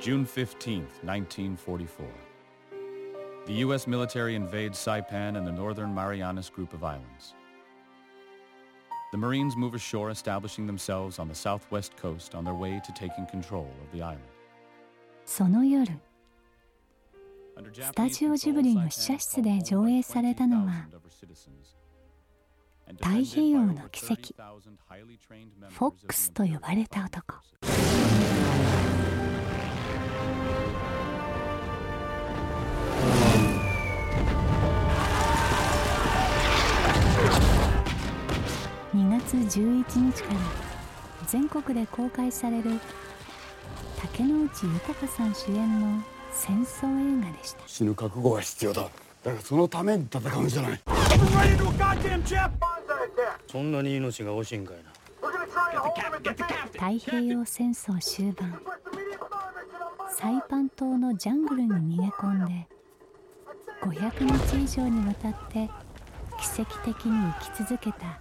June 15, 1944. The U.S. military invades Saipan and the northern Marianas Group of Islands. The Marines move ashore, establishing themselves on the southwest coast on their way to taking control of the island. その夜スタジオジブリの試写室で上映されたのは太平洋の奇跡フォックスと呼ばれた男2月11日から全国で公開される竹野内豊さん主演の戦争映画でした。死ぬ覚悟が必要だ。だからそのために戦うんじゃない。そんなに命が惜しいんかいな。太平洋戦争終盤サイパン島のジャングルに逃げ込んで500日以上にわたって奇跡的に生き続けた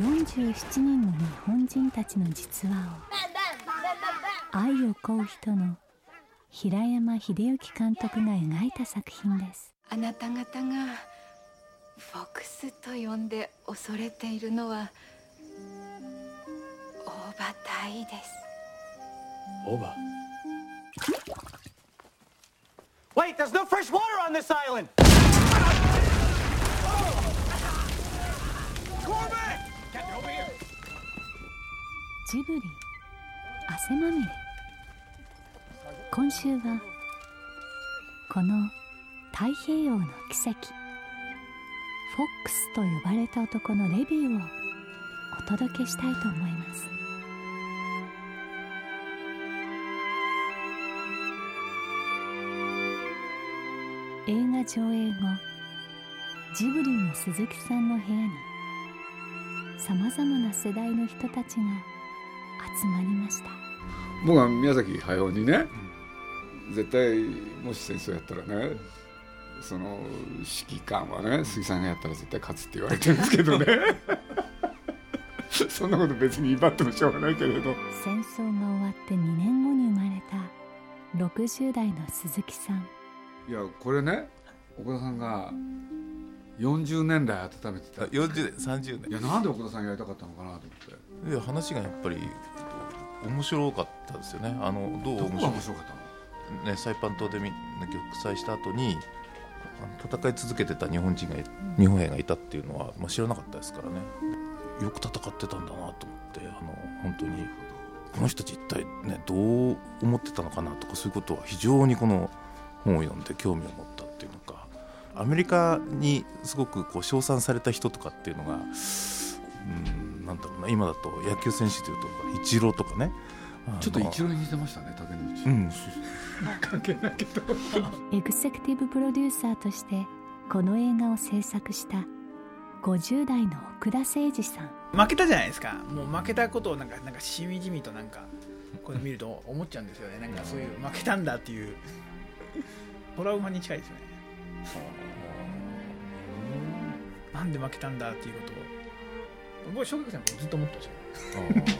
47人の日本人たちの実話を愛を乞う人の平山秀幸監督が描いた作品です。あなた方がフォックスと呼んで恐れているのは大場隊です。オーバー Wait, the fresh water on this island! ジブリ今週はこの太平洋の奇跡フォックスと呼ばれた男のレビューをお届けしたいと思います映画上映後ジブリの鈴木さんの部屋にさまざまな世代の人たちが集まりました。僕は宮崎駿にね、絶対もし戦争やったらねその指揮官はね杉さんがやったら絶対勝つって言われてるんですけどね。そんなこと別に威張ってもしょうがないけれど。戦争が終わって2年後に生まれた60代の鈴木さんいやこれね岡田さんが40年代温めてた。あ40年30年。いやなんで岡田さんやりたかったのかなと思って。いや話がやっぱり面白かったですよね。あのどう面白かったの？ね、サイパン島で玉砕した後に戦い続けてた日本人がい日本兵がいたっていうのは、まあ、知らなかったですからね。よく戦ってたんだなと思ってあの本当にこの人たち一体、ね、どう思ってたのかなとかそういうことは非常にこの本を読んで興味を持ったっていうのか。アメリカにすごくこう称賛された人とかっていうのがうんなんだろうな。今だと野球選手というとイチローとかね。ちょっと一郎に似てましたね竹野内、うん。関係ないけど。エグゼクティブプロデューサーとしてこの映画を制作した50代の奥田誠二さん。負けたじゃないですか。もう負けたことをなんかなんかしみじみとなんかこれ見ると思っちゃうんですよね。なんかそういう負けたんだっていうトラウマに近いですよね。なんで負けたんだっていうことを。僕は小学生の頃ずっと思ってましたよ。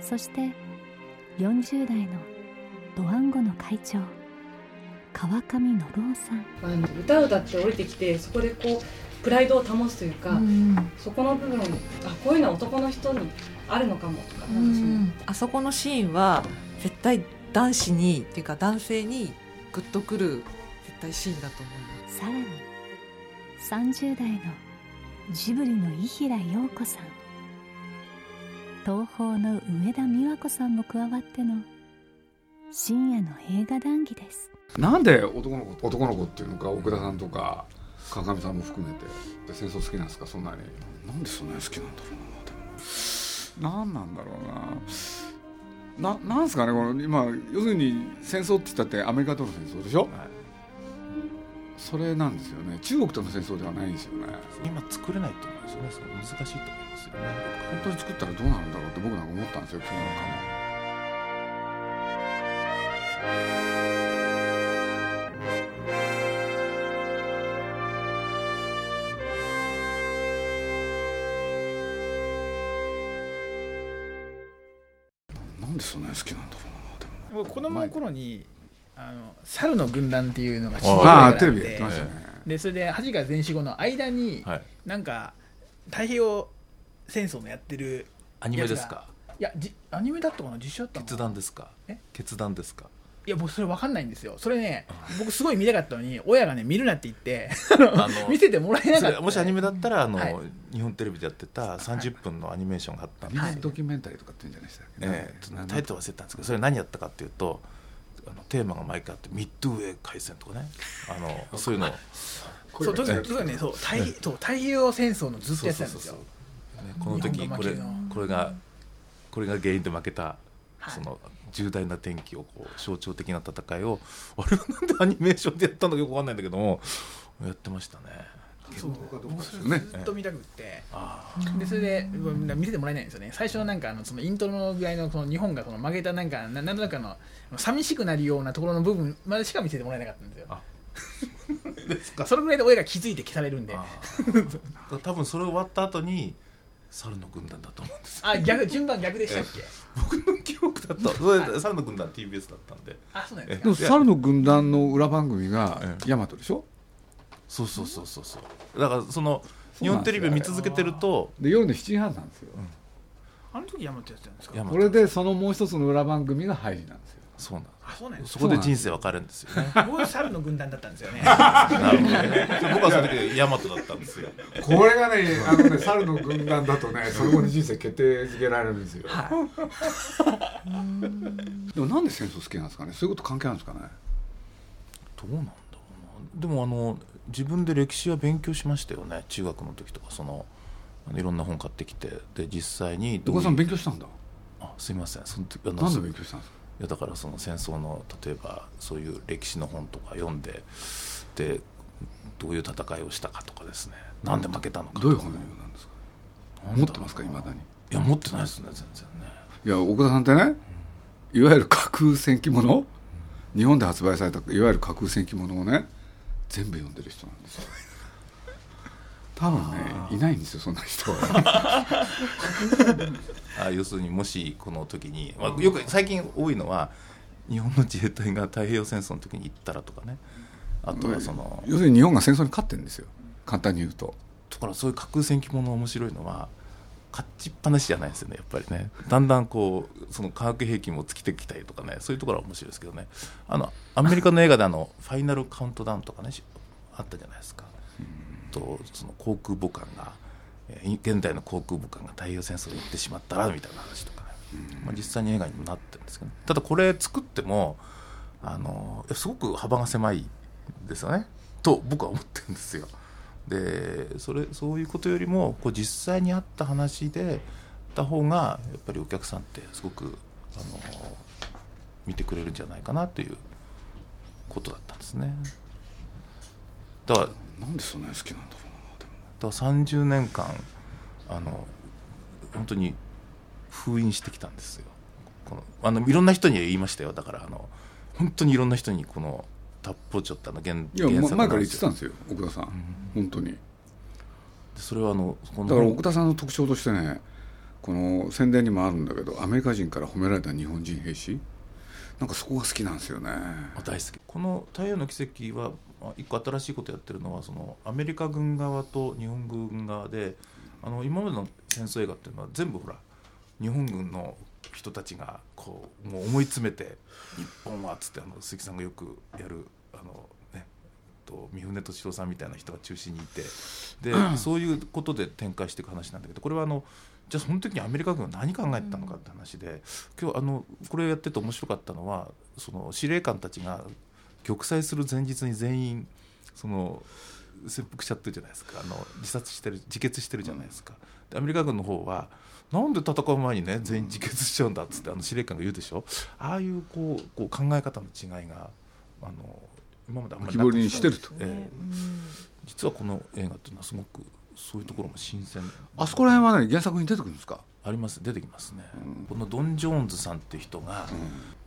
そして40代のドワンゴの会長川上信夫さん。あの歌を歌って降りてきてそこでこうプライドを保つというか、そこの部分あこういうのは男の人にあるのかもとかういうあそこのシーンは絶対男子にっていうか男性にグッとくる絶対シーンだと思います。さらに30代のジブリの伊平陽子さん。東宝の上田美和子さんも加わっての深夜の映画談義です。なんで男の子男の子っていうのか奥田さんとか川上さんも含めて。で戦争好きなんですか？そんなに。なんでそんなに好きなんだろうなでも。何なんだろうなななんですかねこの今要するに戦争って言ったってアメリカとの戦争でしょ、それなんですよね。中国との戦争ではないんですよね。今作れないと思うんですよね。難しいと思いますよね。本当に作ったらどうなるんだろうって僕なんか思ったんですよ昨日なんか供の頃にあの猿の軍団っていうのがああテレビやってましたね。でそれで8月前史後の間に、はい。なんか太平洋戦争のやってるアニメですか？いやじアニメだったかな？実写だったのか決な断ですか？え？決断ですか？いや僕それ分かんないんですよ。それね僕すごい見たかったのに親がね見るなって言って あの 見せてもらえなかった。もしアニメだったらあの、はい。日本テレビでやってた30分のアニメーションがあったんで、アニメドキュメンタリーとかって言うんじゃないでしたっけ？ええ。タイトル忘れたんですけどそれ何やったかっていうとあのテーマが毎回あってミッドウェー海戦とかね。あの そういうの。そうとにかくねそう太平そう太平洋戦争のずっとやってたんですよ。ねこの時これこれがこれが原因で負けた、その重大な転機をこう象徴的な戦いを あれはなんでアニメーションでやったのかよくわかんないんだけどもやってましたね。そうずっと見たくって。あでそれでうん見せてもらえないんですよね。最初のなんかあのそのイントロのぐらいのその日本がその負けたなんかななんとなくあの寂しくなるようなところの部分までしか見せてもらえなかったんですよ。それぐらいで親が気づいて消されるんで。あ多分それ終わった後に猿の軍団だと思うんですあ逆順番逆でしたっけ？僕の記憶だったそれで猿の軍団 TBS だったんで。あそうなんですでも猿の軍団の裏番組がヤマトでしょ？そうそうそうそうそう。だからその日本テレビを見続けてるとで夜の7時半なんですよ。あの時山本やってたんですか？山これでそのもう一つの裏番組がハイジなんですよそうなんあそうそこで人生分かれるんですよね。僕猿の軍団だったんですよね。なるほど。ね僕はその時ヤマトだったんですよ。これがねあのね猿の軍団だとねその後の人生決定づけられるんですよ。でもなんで戦争好きなんですかね？そういうこと関係あるんですかね？どうなんだろうな。でもあの自分で歴史は勉強しましたよね。中学の時とかそのいろんな本買ってきて。で実際にお母さん勉強したんだ？あすいません。その時あのなんで勉強したんですか？いやだからその戦争の例えばそういう歴史の本とか読んででどういう戦いをしたかとかですね。なんで負けたのかどういう本なんですか？持ってますか？いまだに。いや持ってないですね全然ね。いや奥田さんってねいわゆる架空戦記物？日本で発売されたいわゆる架空戦記物をね全部読んでる人なんですよ多分ねいないんですよそんな人は。あ要するにもしこの時に、まあ、よく最近多いのは日本の自衛隊が太平洋戦争の時に行ったらとかね。あとはその、要するに日本が戦争に勝ってるんですよ。簡単に言うと。だからそういう架空戦記物の面白いのは勝ちっぱなしじゃないですよねやっぱりね。だんだんこうその化学兵器も尽きてきたりとかね。そういうところは面白いですけどね。あのアメリカの映画であの「ファイナルカウントダウン」とかねしあったじゃないですか。とその航空母艦がえー現代の航空母艦が太平洋戦争に行ってしまったらみたいな話とかね、まあ、実際に映画にもなってるんですけど、ただこれ作ってもあのすごく幅が狭いですよねと僕は思ってるんですよ。でそれそういうことよりもこう実際にあった話でた方がやっぱりお客さんってすごくあの見てくれるんじゃないかなということだったんですね。だからなんでそんなに好きなんだろだから30年間あの本当に封印してきたんですよ。このあのいろんな人には言いましたよ。だからあの本当にいろんな人にこの「タッポチョ」ってあの原うないや原前からなん言ってたんですよ奥田さん、本当に。でそれはあのだから奥田さんの特徴としてねこの宣伝にもあるんだけどアメリカ人から褒められた日本人兵士。なんかそこが好きなんですよね。あ大好き。この「太陽の奇跡は」あ一個新しいことやってるのはそのアメリカ軍側と日本軍側であの今までの戦争映画っていうのは全部ほら日本軍の人たちがこうもう思い詰めて「日本は」っつってあの鈴木さんがよくやるあのねと三船敏郎さんみたいな人が中心にいてで、そういうことで展開していく話なんだけどこれはあのじゃあその時にアメリカ軍は何考えてたのかって話で今日あのこれやってて面白かったのはその司令官たちが玉砕する前日に全員その切腹しちゃってるじゃないですか。あの自殺してる自決してるじゃないですか。でアメリカ軍の方はなんで戦う前にね全員自決しちゃうんだっつってあの司令官が言うでしょ。ああいうこうこう考え方の違いがあの今まであんまり浮き彫りにしてると。ええ。実はこの映画っていうのはすごくそういうところも新鮮。あそこら辺はね原作に出てくるんですか？あります。出てきますね、このドン・ジョーンズさんっていう人が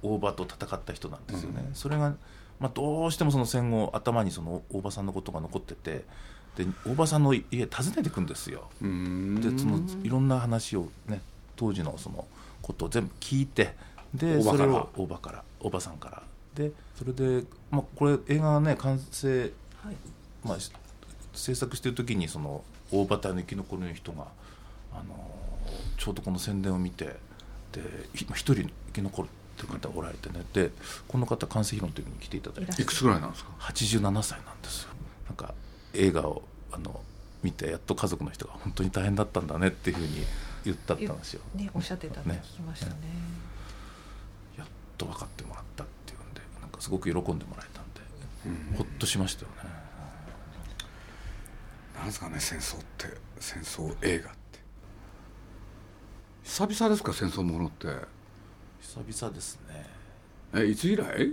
大場と戦った人なんですよね、それが、まあ、どうしてもその戦後頭にその大場さんのことが残っててで大場さんの家訪ねてくんですよ。でそのいろんな話をね当時のそのことを全部聞いてでそれを大場から大場さんから。でそれで、まあ、これ映画がね完成、まあ、し制作してる時にその大場隊の生き残りの人が、あのちょうどこの宣伝を見てでひ一人生き残るっていう方がおられてね。でこの方完成披露の時に来ていただいて。いくつぐらいなんですか？87歳なんですよ。なんか映画をあの見てやっと家族の人が本当に大変だったんだねっていうふうに言ったったんですよねおっしゃってたね聞きましたね。やっと分かってもらったっていうんでなんかすごく喜んでもらえたんで、ほっとしましたよね。なんですかね戦争って戦争映画って。久々ですか戦争ものって久々ですね。えいつ以来？例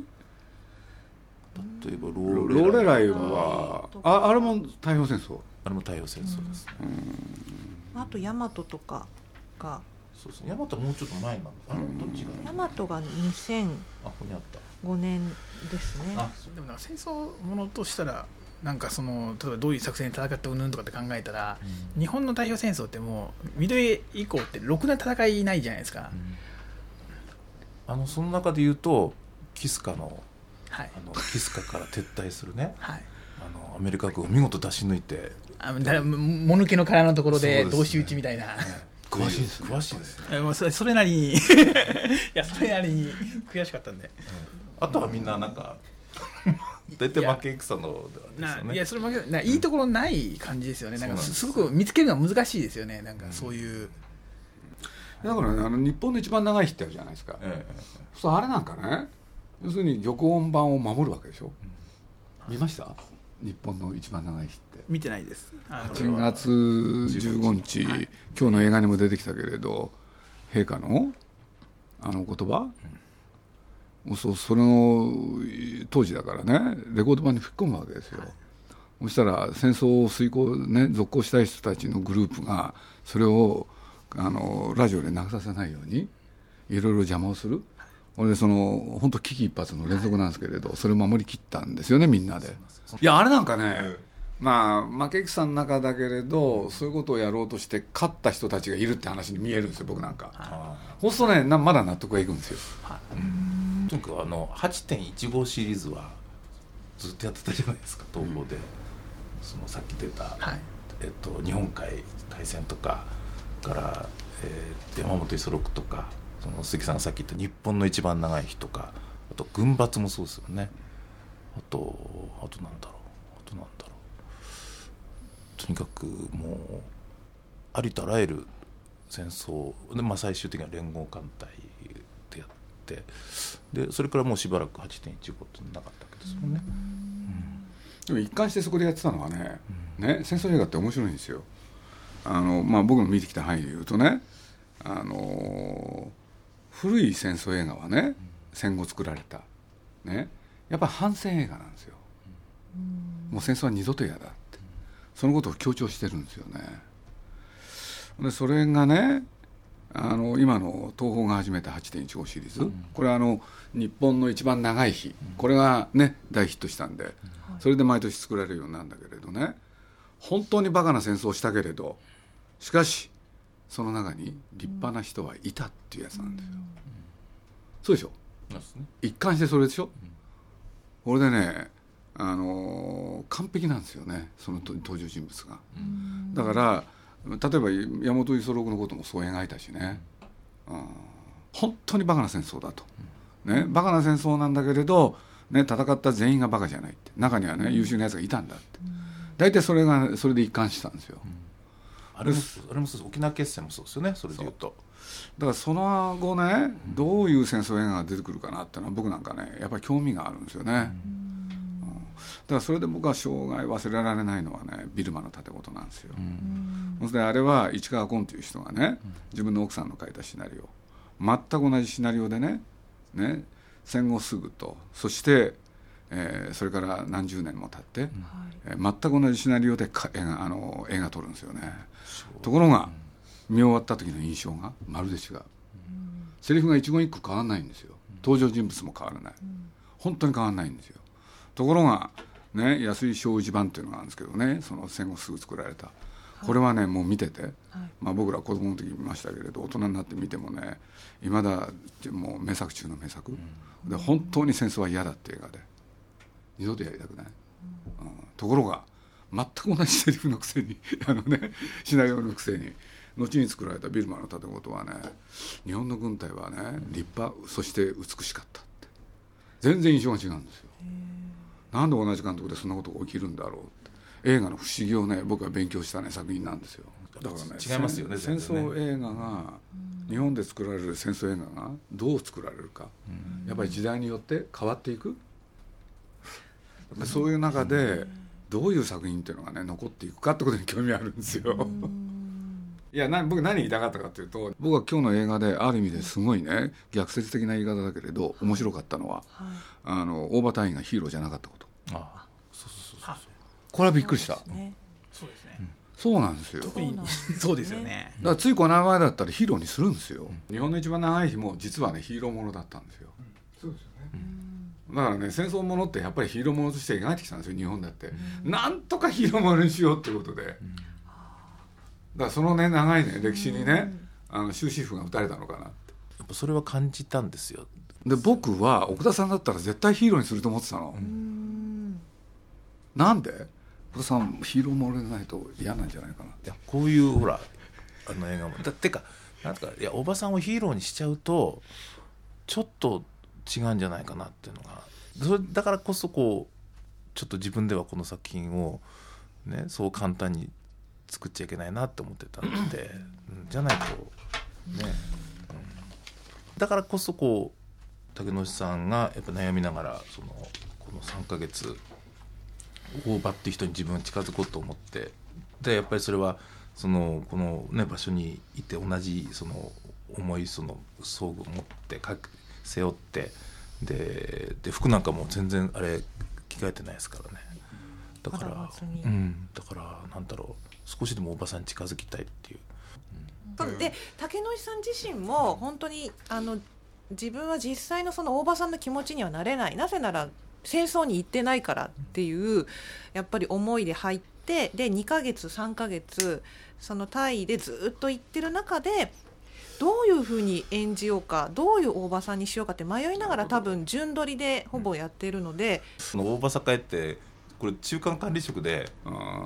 えばロローレライは。ああれも太平洋戦争？あれも太平洋戦争です。ね、あとヤマトとかが。そうですね。大和はもうちょっと前なのあれどっちが？ヤマトが2005あここにあった。年ですねあでもなんか戦争ものとしたらなんかその例えばどういう作戦で戦ったうんぬんとかって考えたら、日本の太平洋戦争ってもうミドウェー以降ってろくな戦いないじゃないですか、あのその中で言うとキスカの,、はい。あのキスカから撤退するね、はい。あのアメリカ軍を見事出し抜いて。あだももぬけの殻のところで同士討ちみたいな、詳しいです詳しいですね。えもうそれそれなりに。いやそれなりに悔しかったんで。あとはみんななんか大体負け戦のですなよね。いやそれ負けないいところない感じですよね、なんなんですすすごく見つけるのは難しいですよね。なんかそういう、だからねあの日本の一番長い日ってあるじゃないですか、えそうあれなんかね要するに玉音版を守るわけでしょ、見ました？日本の一番長い日って。見てないです。あの8月15日、今日の映画にも出てきたけれど陛下のあの言葉、そうそれの当時だからねレコード版に吹っ込むわけですよ、そしたら戦争を遂行ね続行したい人たちのグループがそれをあのラジオで流させないようにいろいろ邪魔をする。これでその本当危機一髪の連続なんですけれど、それを守りきったんですよねみんなで。いやあれなんかね、まあ負け戦の中だけれどそういうことをやろうとして勝った人たちがいるって話に見えるんですよ僕なんか、そうするとねなまだ納得がいくんですよ、とにかくあの8.15シリーズはずっとやってたじゃないですか東宝で、そのさっき出た、えっと、日本海海戦とかから、えー山本五十六とかその鈴木さんがさっき言った日本の一番長い日とかあと軍閥もそうですよね。あとあとなんだろうあとなんだろう。とにかくもうありとあらゆる戦争で、まあ、最終的には連合艦隊でやってでそれからもうしばらく8.15ってなかったわけですもん。ね。でも一貫してそこでやってたのはね,、ね戦争映画って面白いんですよあの、まあ、僕の見てきた範囲で言うとねあの古い戦争映画はね戦後作られた、ね、やっぱ反戦映画なんですよ、もう戦争は二度と嫌だって。そのことを強調してるんですよね。でそれがねあの今の東宝が始めた8.15シリーズ、これはあの日本の一番長い日、これがね大ヒットしたんで、それで毎年作られるようになるんだけれどね。本当にバカな戦争をしたけれどしかしその中に立派な人はいたっていうやつなんですよ、そうでしょ？一貫してそれでしょ、これでねあのー完璧なんですよねそのと登場人物が、だから例えば山本五十六のこともそう描いたしね、うん、本当にバカな戦争だと、ね、バカな戦争なんだけれど、ね、戦った全員がバカじゃないって。中にはね優秀なやつがいたんだって。大体それがそれで一貫したんですよ、あれもあれもそうです。沖縄決戦もそうですよねそれで言うと。だからその後ねどういう戦争映画が出てくるかなっていうのは僕なんかねやっぱり興味があるんですよね、うん。だからそれで僕は生涯忘れられないのはねビルマの盾事なんですよ、そしてあれは市川崑という人がね自分の奥さんの書いたシナリオ。全く同じシナリオでねね戦後すぐとそして、えーそれから何十年も経って、えー全く同じシナリオでか映画あの映画撮るんですよねところが見終わった時の印象がまるで違う、セリフが一言一句変わらないんですよ。登場人物も変わらない、本当に変わらないんですよ。ところがね安井正一版っていうのがあるんですけどねその戦後すぐ作られた。これはねもう見てて、まあ、僕ら子供の時見ましたけれど大人になって見てもねいまだもう名作中の名作、で本当に戦争は嫌だって映画で。二度とやりたくない、うん。ところが全く同じセリフのくせに あのねシナリオのくせに。後に作られたビルマの盾事はね日本の軍隊はね立派そして美しかったって。全然印象が違うんですよ。なんで同じ監督でそんなことが起きるんだろうって。映画の不思議をね僕は勉強したね作品なんですよ。だからね違いますよね戦争映画が日本で作られる戦争映画がどう作られるか。やっぱり時代によって変わっていく。でそういう中でどういう作品っていうのがね残っていくかってことに興味あるんですよ。いやな僕何言いたかったかっていうと僕は今日の映画である意味ですごいね逆説的な言い方だけれど面白かったのは、あの大場隊員がヒーローじゃなかったこと。あそうそうそうこれはびっくりした。そう,、そうですね。なんですよ。特にそうですよね。だからついこの前だったらヒーローにするんですよ、日本の一番長い日も実はねヒーローものだったんですよ、そうですよね、だからね戦争ものってやっぱりヒーローものとして描いてきたんですよ日本だって、なんとかヒーローものにしようってことで、だからそのね長いね歴史にね、あの終止符が打たれたのかなって。やっぱそれは感じたんですよ。で僕は奥田さんだったら絶対ヒーローにすると思ってたの、なんで？奥田さんヒーローものでないと嫌なんじゃないかないやこういうほらあの映画も。だってかなんかいやおばさんをヒーローにしちゃうとちょっと違うんじゃないかなっていうのが。それだからこそこうちょっと自分ではこの作品をねそう簡単に作っちゃいけないなって思ってたんで、うんじゃないとね、うん。だからこそこう竹野内さんがやっぱ悩みながらそのこの3ヶ月大場っていう人に自分は近づこうと思ってでやっぱりそれはそのこの、ね、場所にいて同じその重いその装具を持って背負ってでで服なんかも全然あれ着替えてないですからね。だからうん、だからなんだろう。少しでもおばさんに近づきたいっていう。で竹野内さん自身も本当にあの自分は実際のその大場さんの気持ちにはなれない。なぜなら戦争に行ってないからっていうやっぱり思いで入ってで2ヶ月3ヶ月そのタイでずっと行ってる中でどういうふうに演じようかどういう大場さんにしようかって迷いながら多分順取りでほぼやってるので。その大場栄ってこれ中間管理職で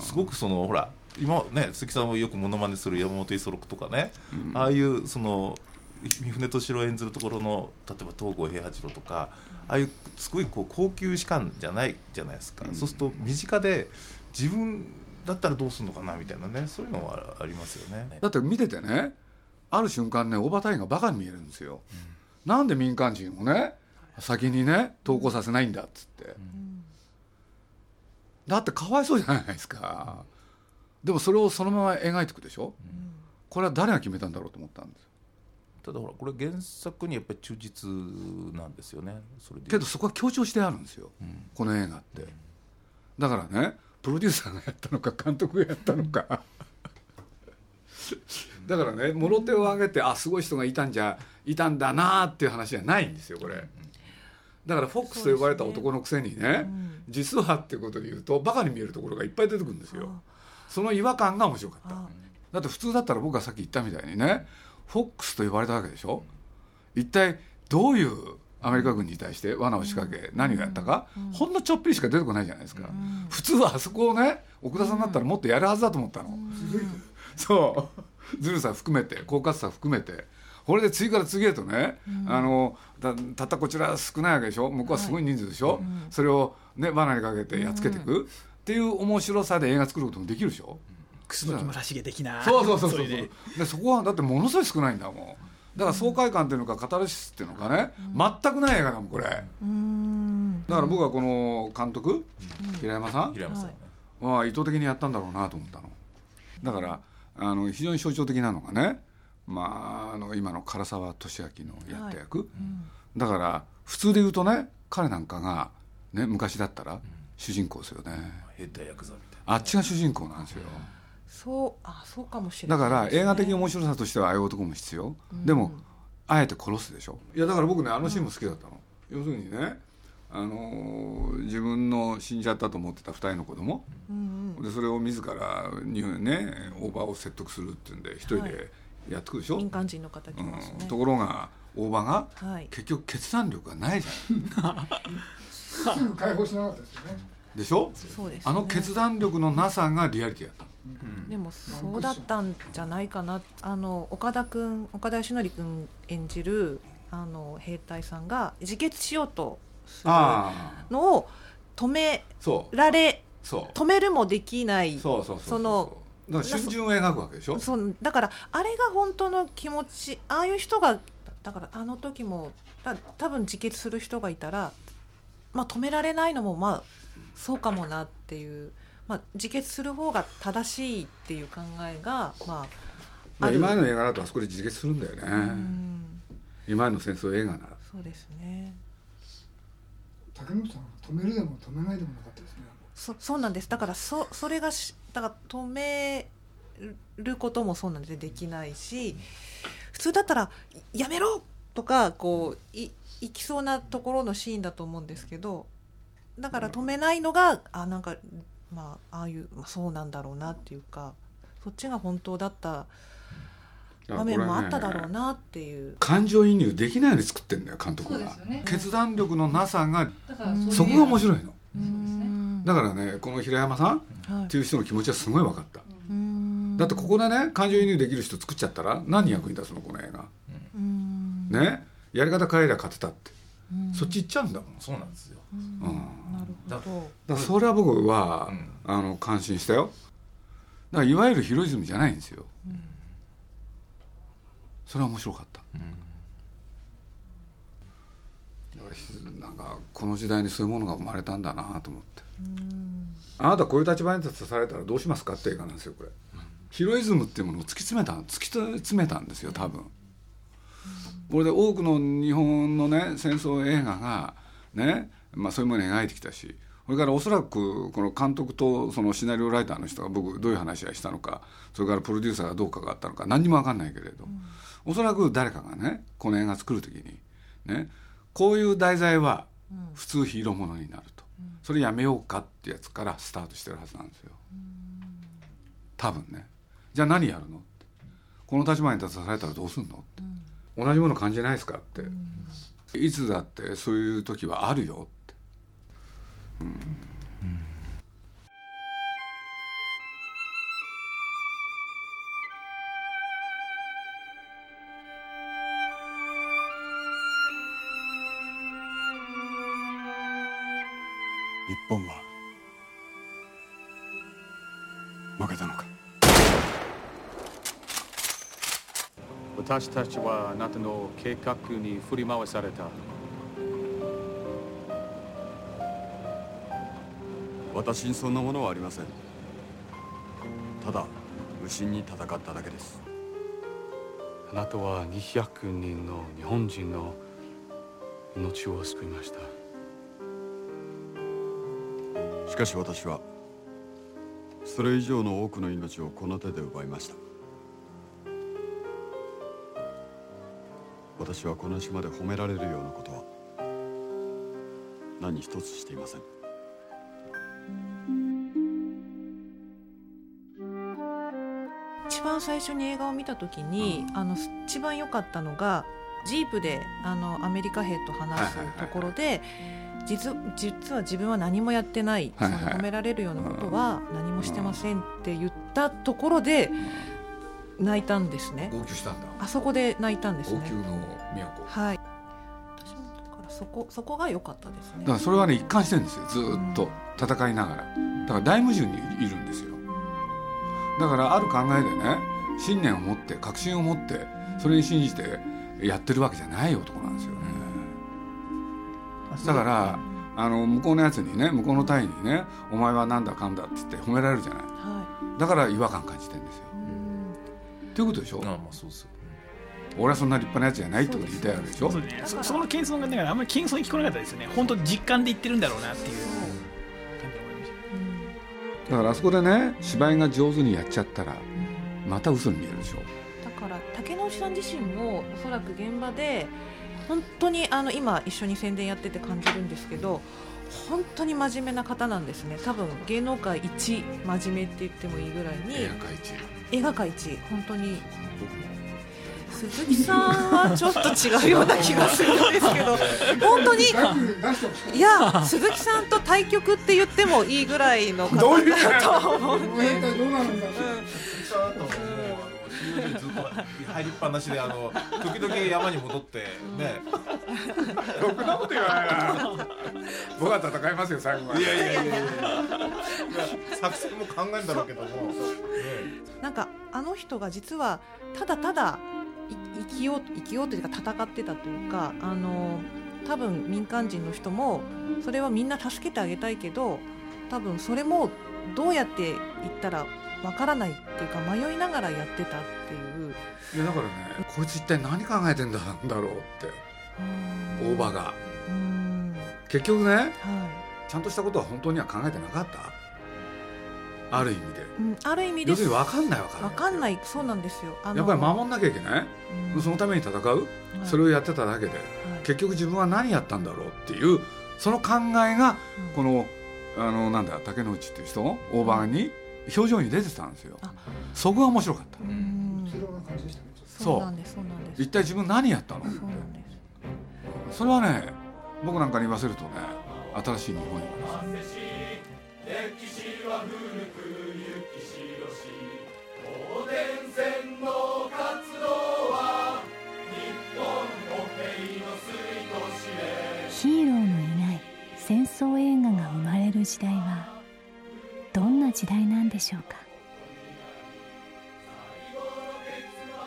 すごくそのほら今ね鈴木さんもよくモノマネする山本五十六とかね、ああいうその三船敏郎演ずるところの例えば東郷平八郎とかああいうすごいこう高級士官じゃないじゃないですか、そうすると身近で自分だったらどうするのかなみたいなね。そういうのはありますよね。だって見ててねある瞬間ね大場隊員がバカに見えるんですよ、なんで民間人をね先にね投降させないんだっつって、だってかわいそうじゃないですか、でもそれをそのまま描いていくでしょ、これは誰が決めたんだろうと思ったんですよ。ただほらこれ原作にやっぱり忠実なんですよね。それでけどそこは強調してあるんですよ、この映画って。だからねプロデューサーがやったのか監督がやったのか だからねもろ手を挙げてあすごい人がいたんじゃいたんだなっていう話じゃないんですよこれ。だからフォックスと呼ばれた男のくせにね実はっていうことで言うとバカに見えるところがいっぱい出てくるんですよ。その違和感が面白かった。だって普通だったら僕がさっき言ったみたいにねフォックスと呼ばれたわけでしょ？一体どういうアメリカ軍に対して罠を仕掛け何をやったか、ほんのちょっぴりしか出てこないじゃないですか、普通はあそこをね奥田さんだったらもっとやるはずだと思ったの、そう。ズルさん含めて狡猾さ含めて。これで次から次へとね、あのたたったこちら少ないわけでしょ？向こうはすごい人数でしょ、それをね罠にかけてやっつけていく、っていう面白さで映画作ることもできるでしょ？楠木村重的な。そうそうそうそうれででそこはだってものすごい少ないんだもん。だから爽快感っていうのかカタルシスっていうのかね、全くない映画だもんこれ。だから僕はこの監督、平山さん？平山さん、は意図的にやったんだろうなと思ったの。だからあの非常に象徴的なのがね、まあ、あの今の唐沢俊明のやった役、だから普通で言うとね彼なんかが、ね、昔だったら主人公ですよね、変態ヤクザみたいな。あっちが主人公なんですよ。そうあそうかもしれないだから映画的面白さとしてはああいう男も必要、でもあえて殺すでしょ。いやだから僕ねあのシーンも好きだったの、要するにねああの自分の死んじゃったと思ってた2人の子供、うんうん。でそれを自らにね大場を説得するっていうんで一人でやってくるでしょ、民間人の方来ますね。うん、ところが大場がはい。結局決断力がないじゃすぐ解放しなかったですよね。んでしょ？そうですね。あの決断力のなさがリアリティやったでもそうだったんじゃないかな。あの岡田君岡田義則君演じるあの兵隊さんが自決しようとするあのを止められ止めるもできないそのだから春巡を描くわけでしょそうだからあれが本当の気持ちああいう人がだからあの時もた多分自決する人がいたら、まあ、止められないのもまあそうかもなっていう、まあ、自決する方が正しいっていう考えがまあまあ、今の映画だとあそこで自決するんだよね、うん。今の戦争映画なら。そうですね竹野さん止めるでも止めないでもなかったですねそそうなんですだからそそれがしだから止めることもそうなんでできないし普通だったら「やめろ!」とかこういいきそうなところのシーンだと思うんですけどだから止めないのがあなんかまあああいう、まあ、そうなんだろうなっていうかそっちが本当だった場面もあっただろうなっていう。感情移入できないように作ってんだよ監督が、ね。決断力のなさがそこが面白いの。うんだからねこの平山さんはい。っていう人の気持ちはすごい分かった、だってここでね感情移入できる人作っちゃったら何役に立つのこの映画、ね。やり方変えりゃ勝てたって、そっち行っちゃうんだもん。そうなんですよ、うん。なるほど。だからそれは僕は、あの感心したよ。だからいわゆるヒロイズムじゃないんですよ、それは面白かった、だからなんかこの時代にそういうものが生まれたんだなと思って、あなたこういう立場に立たされたらどうしますかって映画なんですよこれ、ヒロイズムっていうものを突き詰めた突き詰めたんですよ多分、これで多くの日本のね戦争映画がね、まあ、そういうものを描いてきたしそれからおそらくこの監督とそのシナリオライターの人が僕どういう話をしたのかそれからプロデューサーがどう関わったのか何にも分かんないけれど、おそらく誰かがねこの映画作る時にねこういう題材は普通ヒーローものになると、それやめようかってやつからスタートしてるはずなんですよ。多分ね。じゃあ何やるのって。この立場に立たされたらどうすんのって、同じもの感じないですかって、いつだってそういう時はあるよって、うん日本は負けたのか？私たちはあなたの計画に振り回された。私にそんなものはありません。ただ無心に戦っただけです。あなたは200人の日本人の命を救いました。しかし私はそれ以上の多くの命をこの手で奪いました。私はこの島で褒められるようなことは何一つしていません最初に映画を見た時に、あの一番良かったのがジープであのアメリカ兵と話すところで、実実は自分は何もやってない、はいはい。その褒められるようなことは何もしてませんって言ったところで泣いたんですね。したんだ。あそこで泣いたんですね。はい。私もだからそこそこが良かったですね。だからそれはね一貫してるんですよ。ずーっと戦いながら。だから大矛盾にいるんですよ。だからある考えでね信念を持って確信を持ってそれに信じてやってるわけじゃない男なんですよね。だからあの向こうのやつにね向こうの隊員にね「お前はなんだかんだ」って言って褒められるじゃない。はだから違和感感じてるんですよ。っていうことでしょ？あまあそうですよ。俺はそんな立派なやつじゃないってこと言いたいわけでしょ？そうね。そそこの謙遜がだからあんまり謙遜に聞こえなかったですよね。本当実感で言ってるんだろうなっていう。だからあそこでね芝居が上手にやっちゃったらまた嘘に見えるでしょ。だから竹野内さん自身もおそらく現場で本当にあの今一緒に宣伝やってて感じるんですけど本当に真面目な方なんですね。多分芸能界一真面目って言ってもいいぐらいに映画界一。映画界一。本当に。鈴木さんはちょっと違うような気がするんですけど。本当に。いや鈴木さんと対局って言ってもいいぐらいの方どういうだと？思うんでどうなるんだずっと入りっぱなしであの時々山に戻ってね。ろくなこと言わないな。僕は戦いますよ最後まで。いやいやいやいやいや。作戦も考えるんだろうけども、ね、なんかあの人が実はただただい生きよう生きようというか戦ってたというかあの多分民間人の人もそれはみんな助けてあげたいけど多分それもどうやって言ったらわからないっていうか迷いながらやってたっていう。いやだからねこいつ一体何考えてんだんだろうって。大場が。結局ね、ちゃんとしたことは本当には考えてなかった？ある意味で。うん、ある意味で。要するに分かんない分かんないわかんない。そうなんですよ。やっぱり守んなきゃいけない、そのために戦う、それをやってただけで、結局自分は何やったんだろうっていうその考えが、このあのなんだ竹之内っていう人の大場に表情に出てたんですよ、そこが面白かった、そう。なんですそうなんです。一体自分何やったの？それはね僕なんかに言わせるとね新しい日本映画です歴史は古く行きしろし東電線の活動は日本の平の水と知れヒーローのいない戦争映画が生まれる時代は時代なんでしょうか。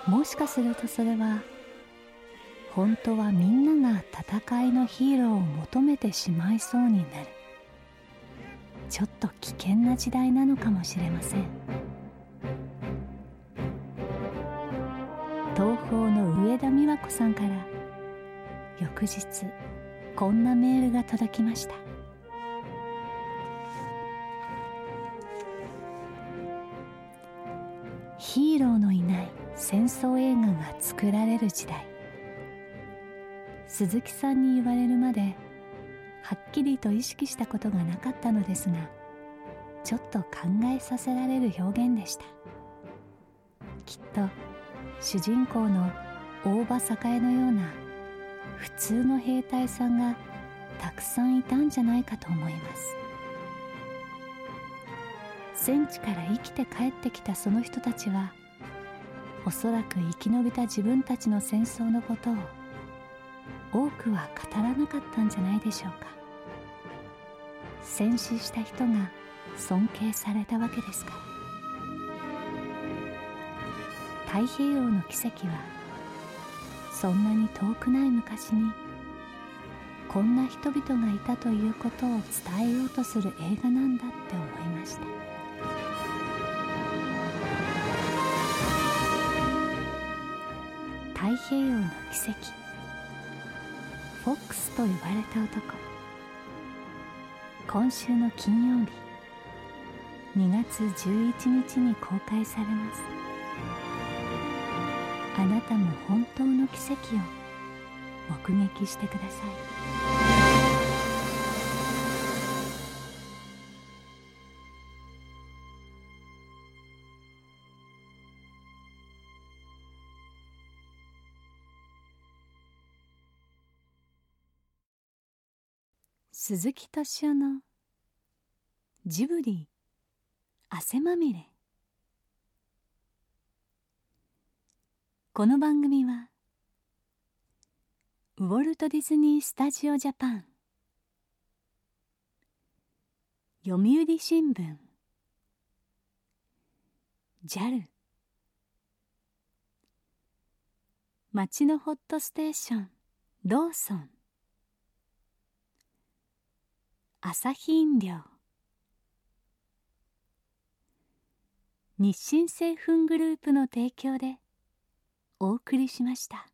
もしかするとそれは本当はみんなが戦いのヒーローを求めてしまいそうになる。ちょっと危険な時代なのかもしれません。東宝の上田美和子さんから翌日こんなメールが届きました。ーローのいない戦争映画が作られる時代。鈴木さんに言われるまではっきりと意識したことがなかったのですがちょっと考えさせられる表現でした。きっと主人公の大場栄のような普通の兵隊さんがたくさんいたんじゃないかと思います。戦地から生きて帰ってきたその人たちはおそらく生き延びた自分たちの戦争のことを多くは語らなかったんじゃないでしょうか。戦死した人が尊敬されたわけですか。ら太平洋の奇跡はそんなに遠くない昔にこんな人々がいたということを伝えようとする映画なんだって思いました。太平洋の奇跡。フォックスと呼ばれた男。今週の金曜日。2月11日に公開されます。あなたも本当の奇跡を目撃してください。鈴木敏夫のジブリ汗まみれ。この番組はウォルト・ディズニー・スタジオ・ジャパン読売新聞 JAL 町のホットステーションローソン。朝日飲料日清製粉グループの提供でお送りしました。